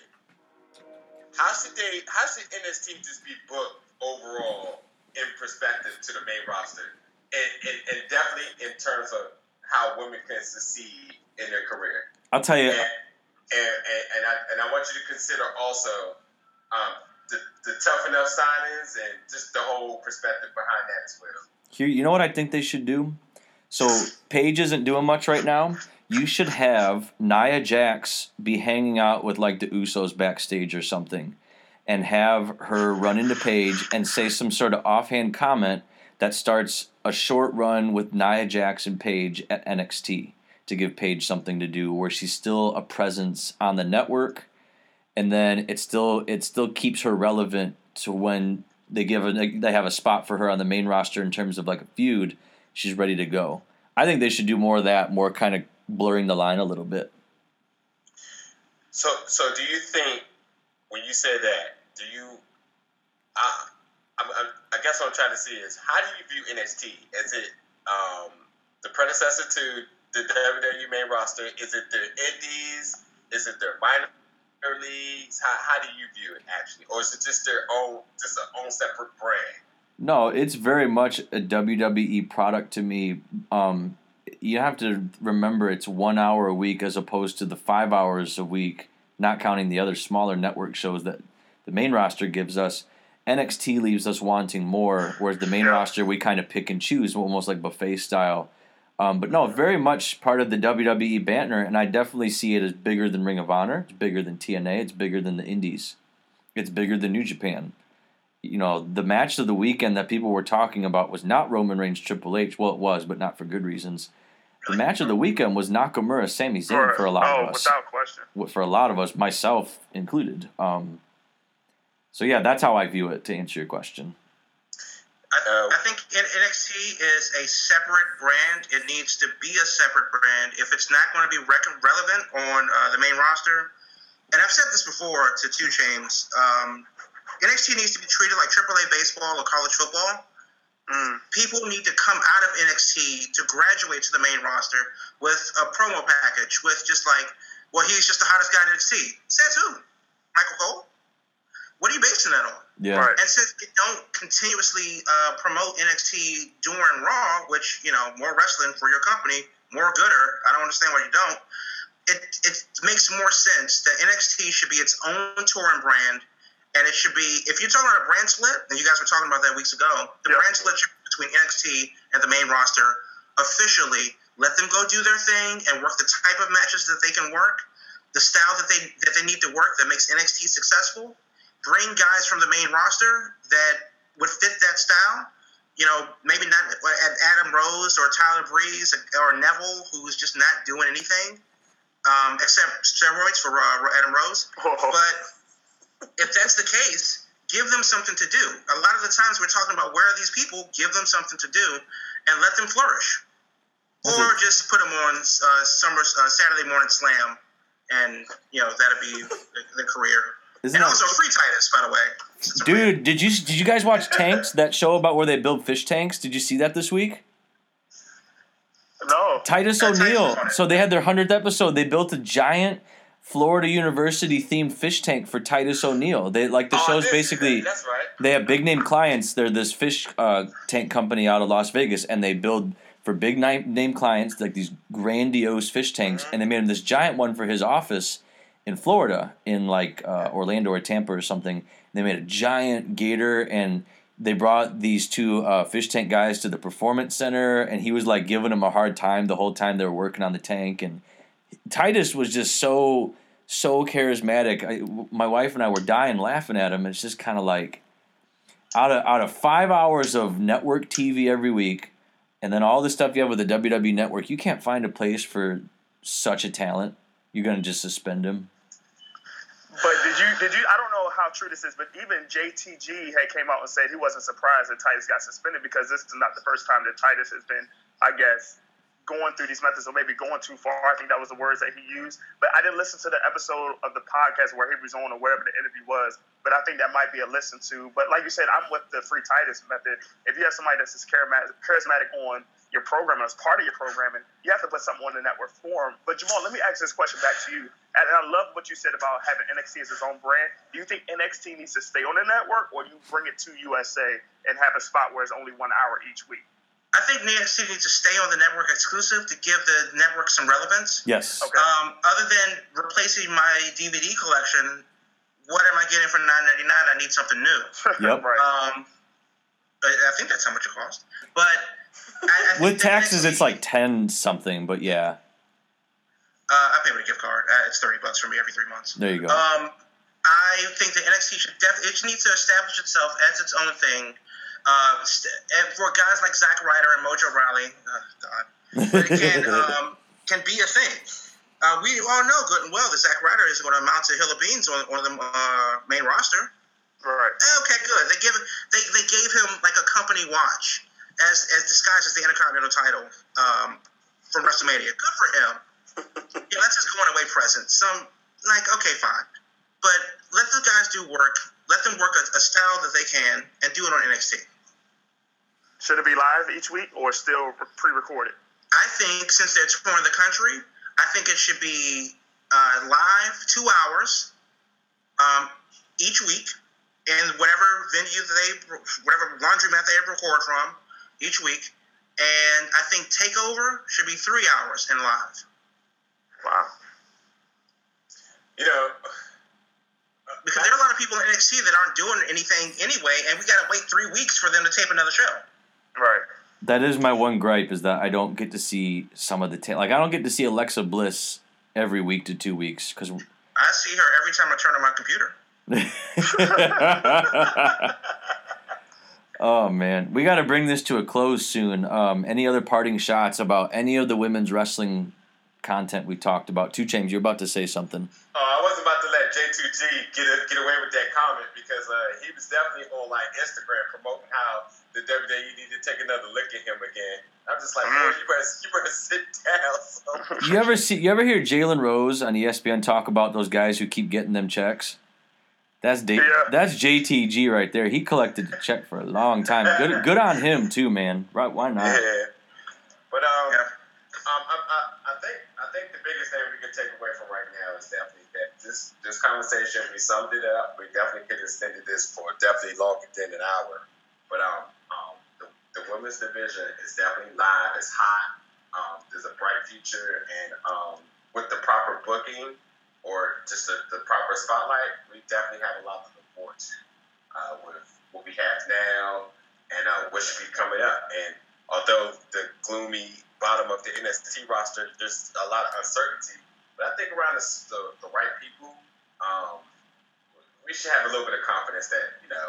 how should they? How should NXT just be booked overall in perspective to the main roster, and, and, and definitely in terms of how women can succeed in their career. I'll tell you. And, and, and, and, I, and I want you to consider also um, the, the tough enough signings and just the whole perspective behind that as well. Here, you know what I think they should do? So Paige isn't doing much right now. You should have Nia Jax be hanging out with like the Usos backstage or something, and have her run into Paige and say some sort of offhand comment that starts a short run with Nia Jax and Paige at NXT to give Paige something to do, where she's still a presence on the network, and then it still it still keeps her relevant to when they give a, they have a spot for her on the main roster in terms of like a feud. She's ready to go. I think they should do more of that, more kind of blurring the line a little bit. So, so do you think when you say that, do you? I, I'm, I'm, guess what I'm trying to see is how do you view NXT? Is it um, the predecessor to the WWE main roster? Is it their Indies? Is it their minor leagues? How, how do you view it actually, or is it just their own, just their own separate brand? No, it's very much a WWE product to me. Um, you have to remember it's one hour a week as opposed to the five hours a week, not counting the other smaller network shows that the main roster gives us. NXT leaves us wanting more, whereas the main Yeah. roster we kind of pick and choose, almost like buffet style. Um, but no, very much part of the WWE banter, and I definitely see it as bigger than Ring of Honor. It's bigger than TNA. It's bigger than the Indies. It's bigger than New Japan. You know, the match of the weekend that people were talking about was not Roman Reigns Triple H. Well, it was, but not for good reasons. The match of the weekend was Nakamura Sami Zayn for a lot oh, of us. without question. For a lot of us, myself included. Um, so yeah, that's how I view it. To answer your question. I, Uh, I think NXT is a separate brand. It needs to be a separate brand. If it's not going to be rec- relevant on uh, the main roster, and I've said this before to Two Chains, um, NXT needs to be treated like AAA baseball or college football. Mm. People need to come out of NXT to graduate to the main roster with a promo package, with just like, well, he's just the hottest guy in NXT. Says who? Michael Cole? What are you basing that on? Yeah. Right. And since they don't continuously uh, promote NXT during Raw, which you know more wrestling for your company, more gooder. I don't understand why you don't. It it makes more sense that NXT should be its own touring brand, and it should be if you're talking about a brand split, and you guys were talking about that weeks ago, the Yeah. brand split should be between NXT and the main roster officially. Let them go do their thing and work the type of matches that they can work, the style that they that they need to work that makes NXT successful bring guys from the main roster that would fit that style. You know, maybe not Adam Rose or Tyler Breeze or Neville, who's just not doing anything um, except steroids for uh, Adam Rose. But if that's the case, give them something to do. A lot of the times we're talking about where are these people, give them something to do and let them flourish. That's or it. just put them on uh, summer uh, Saturday morning slam, and you know that'll be the, the career. Isn't And that, also free Titus, by the way. Since it's a brand. dude? Did you did you guys watch Tanks? That show about where they build fish tanks? Did you see that this week? No. Titus Yeah, Titus O'Neil. was on it. So they had their hundredth episode. They built a giant Florida University themed fish tank for Titus O'Neil. They like the Oh, show's basically. That's right. they have big name clients. They're this fish uh, tank company out of Las Vegas, and they build for big name clients like these grandiose fish tanks. And they made him this giant one for his office in Florida, in like uh, Orlando or Tampa or something. They made a giant gator, and they brought these two uh, fish tank guys to the performance center, and he was like giving them a hard time the whole time they were working on the tank. And Titus was just so so charismatic. I, my wife and I were dying laughing at him. It's just kind of like out of out of five hours of network TV every week, and then all the stuff you have with the WWE Network, you can't find a place for such a talent. You're gonna just suspend him. But did you did you I don't know how true this is, but even JTG had came out and said he wasn't surprised that Titus got suspended because this is not the first time that Titus has been, I guess, going through these methods or maybe going too far. I think that was the words that he used. But I didn't listen to the episode of the podcast where he was on or wherever the interview was. But I think that might be a listen to. But like you said, I'm with the free Titus method. If you have somebody that's as charismatic, on your programming as part of your programming, you have to put something on the network form. But Jamal, let me ask this question back to you. And I love what you said about having NXT as its own brand. Do you think NXT needs to stay on the network, or do you bring it to USA and have a spot where it's only one hour each week? I think NXT needs to stay on the network exclusive to give the network some relevance. Yes. Okay. Um, other than replacing my DVD collection, what am I getting for nine ninety nine? I need something new. Yep. right. Um, I, I think that's how much it costs. But I, I With taxes, it's like ten something. But yeah, uh, I pay with a gift card. Uh, it's thirty bucks for me every three months. there you go. Um, I think that NXT should def- it needs to establish itself as its own thing. Uh, st- and for guys like Zack Ryder and Mojo Rawley, oh God, but it can um, can be a thing. Uh, we all know good and well that Zack Ryder is going to amount to Hill of Beans on, on the uh, main roster. right. Okay, good. They give they, they gave him like a company watch as as disguised as the Intercontinental title um, from WrestleMania. Good for him. yeah, that's his going away present. Some like okay, fine, but let the guys do work. Let them work a, a style that they can and do it on NXT. Should it be live each week or still pre-recorded? I think since they're touring the country, I think it should be uh, live two hours um, each week in whatever venue they, whatever laundromat they record from each week. And I think Takeover should be three hours and live. Wow. You know, Because there are a lot of people in NXT that aren't doing anything anyway, and we got to wait three weeks for them to tape another show. Right. That is my one gripe is that I don't get to see some of the ta- like I don't get to see Alexa Bliss every week to two weeks because I see her every time I turn on my computer. oh man, we got to bring this to a close soon. Um, any other parting shots about any of the women's wrestling content we talked about? Two James, you're about to say something. Uh, I wasn't about to let JTG get a, get away with that comment because uh, he was definitely on like Instagram promoting how the WWE need to take another look at him again. I'm just like, boy, you better, you better sit down. So. You ever see? You ever hear Jalen Rose on ESPN talk about those guys who keep getting them checks? That's D- Yeah. that's JTG right there. He collected the check for a long time. Good good on him too, man. Right? Why not? Yeah. But um, Yeah. um I, I, I think I think the biggest thing we can take away from right now is definitely that this this conversation we summed it up. We definitely could have extended this for definitely longer than an hour. But um, the, the women's division is definitely live. It's hot. Um, there's a bright future, and um, with the proper booking or just the, the proper spotlight, we definitely have a lot to look forward to uh, with what we have now and uh, what should be coming up. And although the gloomy bottom of the NXT roster, there's a lot of uncertainty. But I think around the, the, the right people, um, we should have a little bit of confidence that you know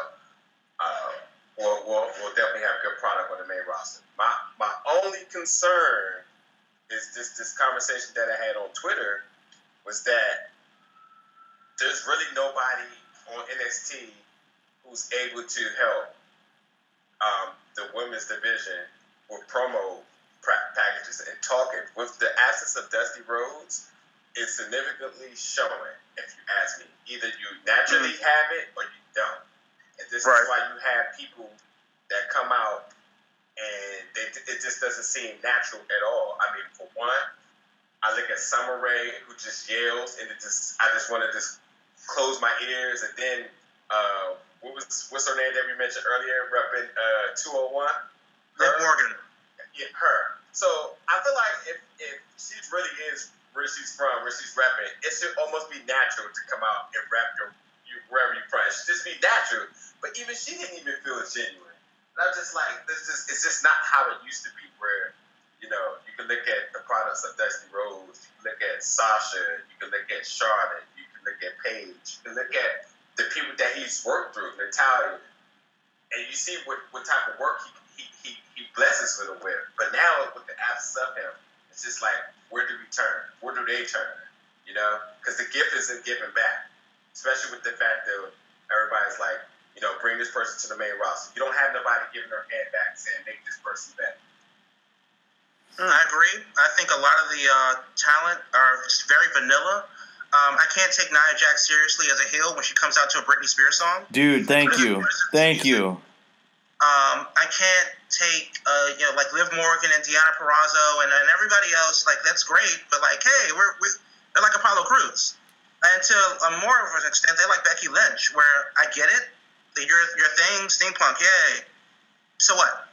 uh, we'll, we'll, we'll definitely have good product on the main roster. My my only concern is this this conversation that I had on Twitter was that there's really nobody on NXT who's able to help um, the women's division with promo pra- packages and talking. With the absence of Dusty Rhodes, it's significantly showing. If you ask me, either you naturally have it or you don't. And this Right. is why you have people that come out and they, it just doesn't seem natural at all. I mean, for one, I look at Summer Rae who just yells and it just I just want to just close my ears and then uh, what was what's her name that we mentioned earlier, repping uh, 201? Liv Her? Morgan. Yeah, her. So I feel like if, if she really is where she's from, where she's repping, it should almost be natural to come out and rap your you wherever. It should just be natural. But even she didn't even feel genuine. And I'm just like, this is it's just not how it used to be where, you know, you can look at the products of Dusty Rhodes, you can look at Sasha, you can look at Charlotte, you can look at Paige, you can look at the people that he's worked through, Natalya, and you see what, what type of work he, he, he, he blesses with them with. But now with the absence of him, it's just like, where do we turn? Where do they turn? You know, because the gift isn't given back, especially with the fact that everybody's like, you know, bring this person to the main roster. You don't have nobody giving their hand back saying, make this person better. Mm, I agree. I think a lot of the uh, talent are just very vanilla. Um, I can't take Nia Jax seriously as a heel when she comes out to a Britney Spears song. Dude, thank you, thank you. Um, I can't take, uh, you know, like Liv Morgan and Deonna Purrazzo and, and everybody else. Like that's great, but like, hey, we're, we they're like Apollo Crews. And to a more of an extent, they're like Becky Lynch, where I get it, your your thing, steampunk, yay. So what?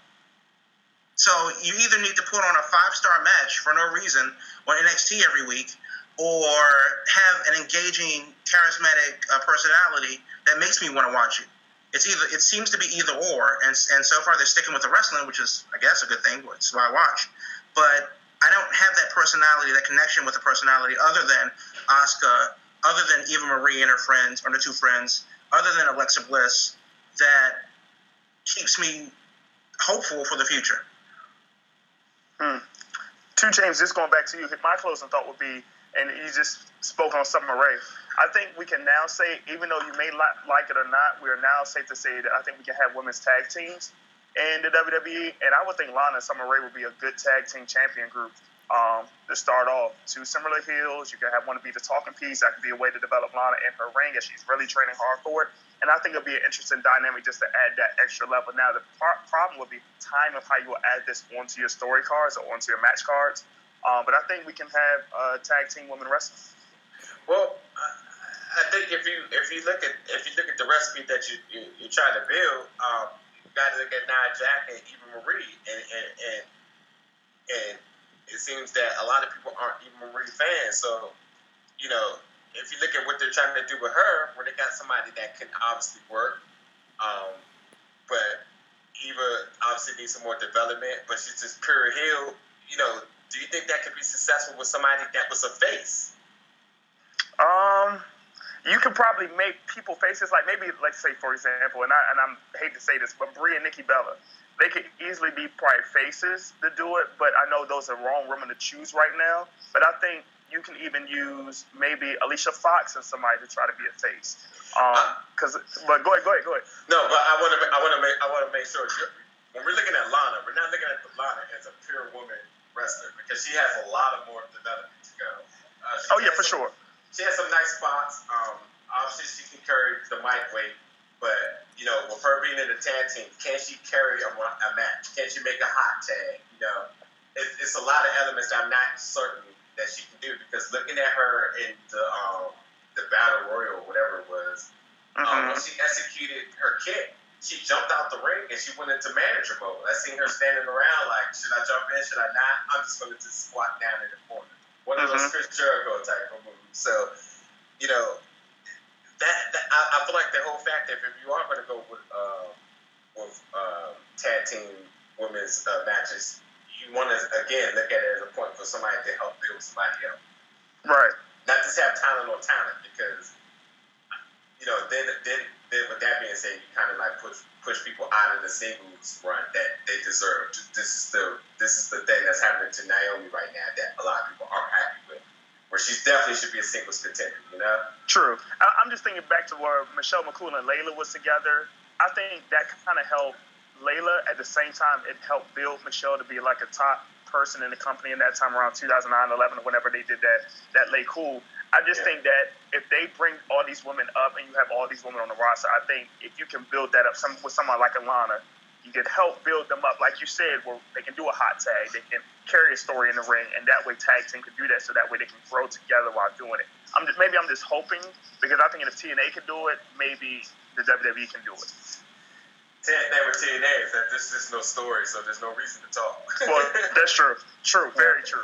So you either need to put on a five star match for no reason on NXT every week, or have an engaging, charismatic uh, personality that makes me want to watch you. It's either it seems to be either or, and and so far they're sticking with the wrestling, which is I guess a good thing. Which why I watch. But I don't have that personality, that connection with the personality, other than Asuka, other than Eva Marie and her friends, or the two friends, other than Alexa Bliss, that keeps me hopeful for the future. Hmm. Two James, just going back to you, my closing thought would be, and you just spoke on Summer Rae. I think we can now say, even though you may li- like it or not, we are now safe to say that I think we can have women's tag teams in the WWE, and I would think Lana and Summer Rae would be a good tag team champion group um, to start off. Two similar heels, you can have one to be the talking piece. That could be a way to develop Lana in her ring as she's really training hard for it. And I think it'll be an interesting dynamic just to add that extra level. Now, the problem would be time of how you will add this onto your story cards or onto your match cards. Um, but I think we can have uh, tag team women wrestling. Well, I, think if you if you look at if you look at the recipe that you you, you trying to build, um, you got to look at Nia Jax and Eva Marie, and and, and and it seems that a lot of people aren't even Marie fans. So, you know, if you look at what they're trying to do with her, where they got somebody that can obviously work, um, but Eva obviously needs some more development, but she's just pure heel. You know, do you think that could be successful with somebody that was a face? Um, you could probably make people faces like maybe, like say for example, and I and I'm hate to say this, but Brie and Nikki Bella, they could easily be probably faces to do it, but I know those are wrong women to choose right now. But I think you can even use maybe Alicia Fox and somebody to try to be a face. Um, cause but go ahead, go ahead, go ahead. No, but I want to. I want to make. I want to make sure when we're looking at Lana, we're not looking at Lana as a pure woman wrestler because she has a lot of more development to go. Uh, Oh yeah, for some- sure. She has some nice spots. Um, obviously, she can carry the mic weight, but you know, with her being in the tag team, can she carry a, a match? Can she make a hot tag? You know, it, it's a lot of elements that I'm not certain that she can do because looking at her in the um, the battle royal, whatever it was, um, hmm when she executed her kick, she jumped out the ring and she went into manager mode. I seen her standing around like, should I jump in? Should I not? I'm just going to just squat down in the corner. One of those Mhm. Chris Jericho type of moves. So, you know, that, that I, I feel like the whole fact that if you are going to go with uh, with uh, tag team women's uh, matches, you want to again look at it as a point for somebody to help build somebody up Right. not just have talent on talent because you know then then then with that being said you kind of like push push people out of the singles run that they deserve this is the this is the thing that's happening to Naomi right now that a lot of people aren't happy she definitely should be a singles contender you know True. I, I'm just thinking back to where Michelle McCool and Layla was together. I think that kind of helped Layla. At the same time, it helped build Michelle to be like a top person in the company in that time around 2009, 11, or whenever they did that that Lay Cool. I just Yeah. think that if they bring all these women up and you have all these women on the roster, I think if you can build that up some, with someone like Alana, you can help build them up, like you said, where they can do a hot tag, they can carry a story in the ring, and that way tag team can do that, so that way they can grow together while doing it. I'm just maybe I'm just hoping because I think if TNA can do it, maybe the WWE can do it. Thing with TNA is that this is no story so there's no reason to talk Well, that's true. True. Very true.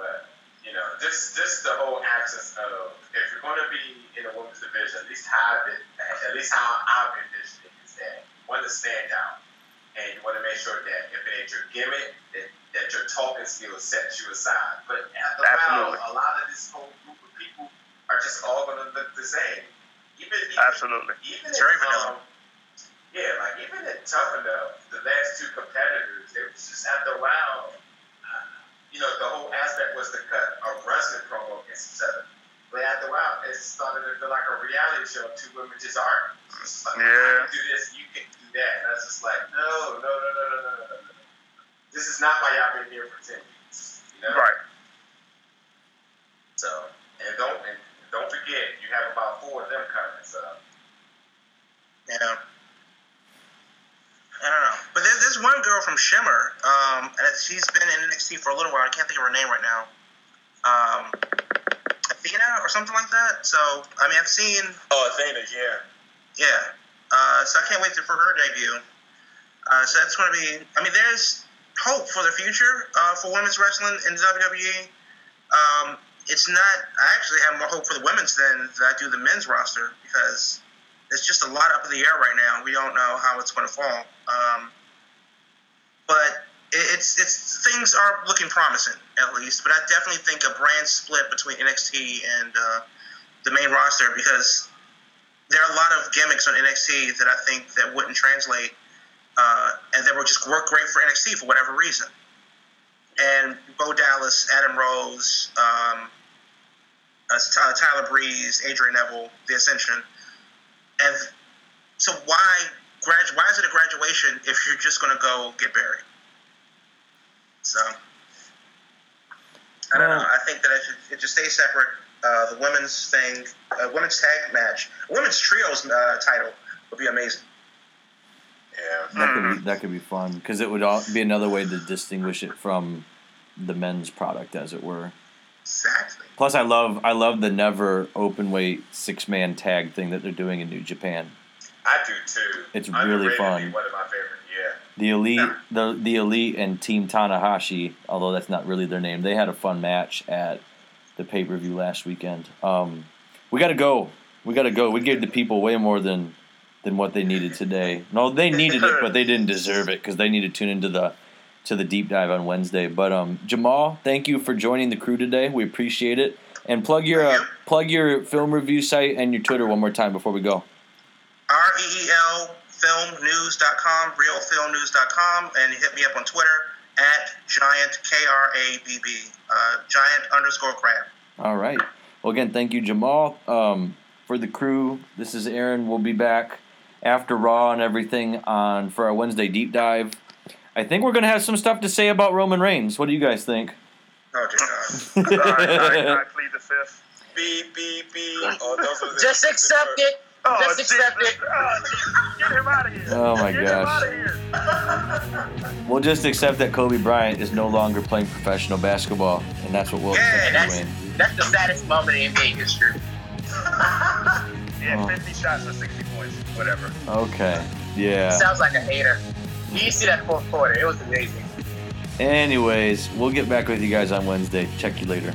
But you know, this this the whole axis of if you're going to be in a women's division, at least how I've been, at least how I've envisioned it is that want to stand out, and you want to make sure that if it ain't your gimmick, that, that your talking skills set you aside. But after a while, Absolutely. a lot of this whole group of people are just all going to look the same. Even, even Absolutely. even It's in, very vanilla. um, yeah, like even in Tough Enough, the last two competitors, it was just after a while, uh, you know, the whole aspect was to cut a wrestling promo against each other. But after a while, it started to feel like a reality show. of Two women just arguing. It's like, Yeah. I can do this, you can do that. And I was just like, no, no, no, no, no, no, no, no. This is not why y'all been here for ten weeks. You know? Right. So, and don't and don't forget, you have about four of them coming. So, Yeah. I don't know. But there's, there's one girl from Shimmer, um, and she's been in NXT for a little while. I can't think of her name right now. Um, Athena or something like that. So, I mean, I've seen, oh, Athena, yeah. yeah. Uh, so I can't wait for her debut. Uh, so that's going to be, I mean, there's hope for the future uh, for women's wrestling in WWE. Um, it's not, I actually have more hope for the women's than, I do the men's roster because it's just a lot up in the air right now. We don't know how it's going to fall. Um, but it's it's things are looking promising at least. But I definitely think a brand split between NXT and uh, the main roster because there are a lot of gimmicks on NXT that I think that wouldn't translate uh, and that would just work great for NXT for whatever reason. And Bo Dallas, Adam Rose, um, uh, Tyler Breeze, Adrian Neville, The Ascension, and so why grad? Why is it a graduation if you're just going to go get buried? So I don't know. I think that it should it just stay separate. Uh, the women's thing, a women's tag match, a women's trios uh, title would be amazing. Yeah. That could be that could be fun because it would all be another way to distinguish it from the men's product, as it were. Exactly. Plus, I love I love the never open weight six man tag thing that they're doing in New Japan. I do too. It's really Underratedly fun. One of my favorite. The elite, the the elite, and Team Tanahashi, although that's not really their name, they had a fun match at the pay per view last weekend. Um, we got to go. We got to go. We gave the people way more than than what they needed today. No, they needed it, but they didn't deserve it because they need to tune into the to the deep dive on Wednesday. But um, Jamal, thank you for joining the crew today. We appreciate it. And plug your uh, plug your film review site and your Twitter one more time before we go. R E E L filmnews.com, reelfilmnews.com, and hit me up on Twitter at giant K R A B B, uh, giant underscore crab. All right. Well, again, thank you, Jamal. Um, for the crew, this is Aaron. We'll be back after Raw and everything on for our Wednesday deep dive. I think we're gonna have some stuff to say about Roman Reigns. What do you guys think? Oh, dear God. All right, all right, all right, plead the fifth. Beep, beep, beep. Oh, those are the- Just accept it. Oh, Just accept Jesus. it. Oh, Get him out of here. Oh, my Get gosh. him out of here. We'll just accept that Kobe Bryant is no longer playing professional basketball, and that's what we'll Yeah, accept that's- win. That's the saddest moment in NBA history. Yeah, Oh. 50 shots for 60 points. Whatever. Okay. Yeah. Sounds like a hater. You see that fourth quarter? It was amazing. Anyways, we'll get back with you guys on Wednesday. Check you later.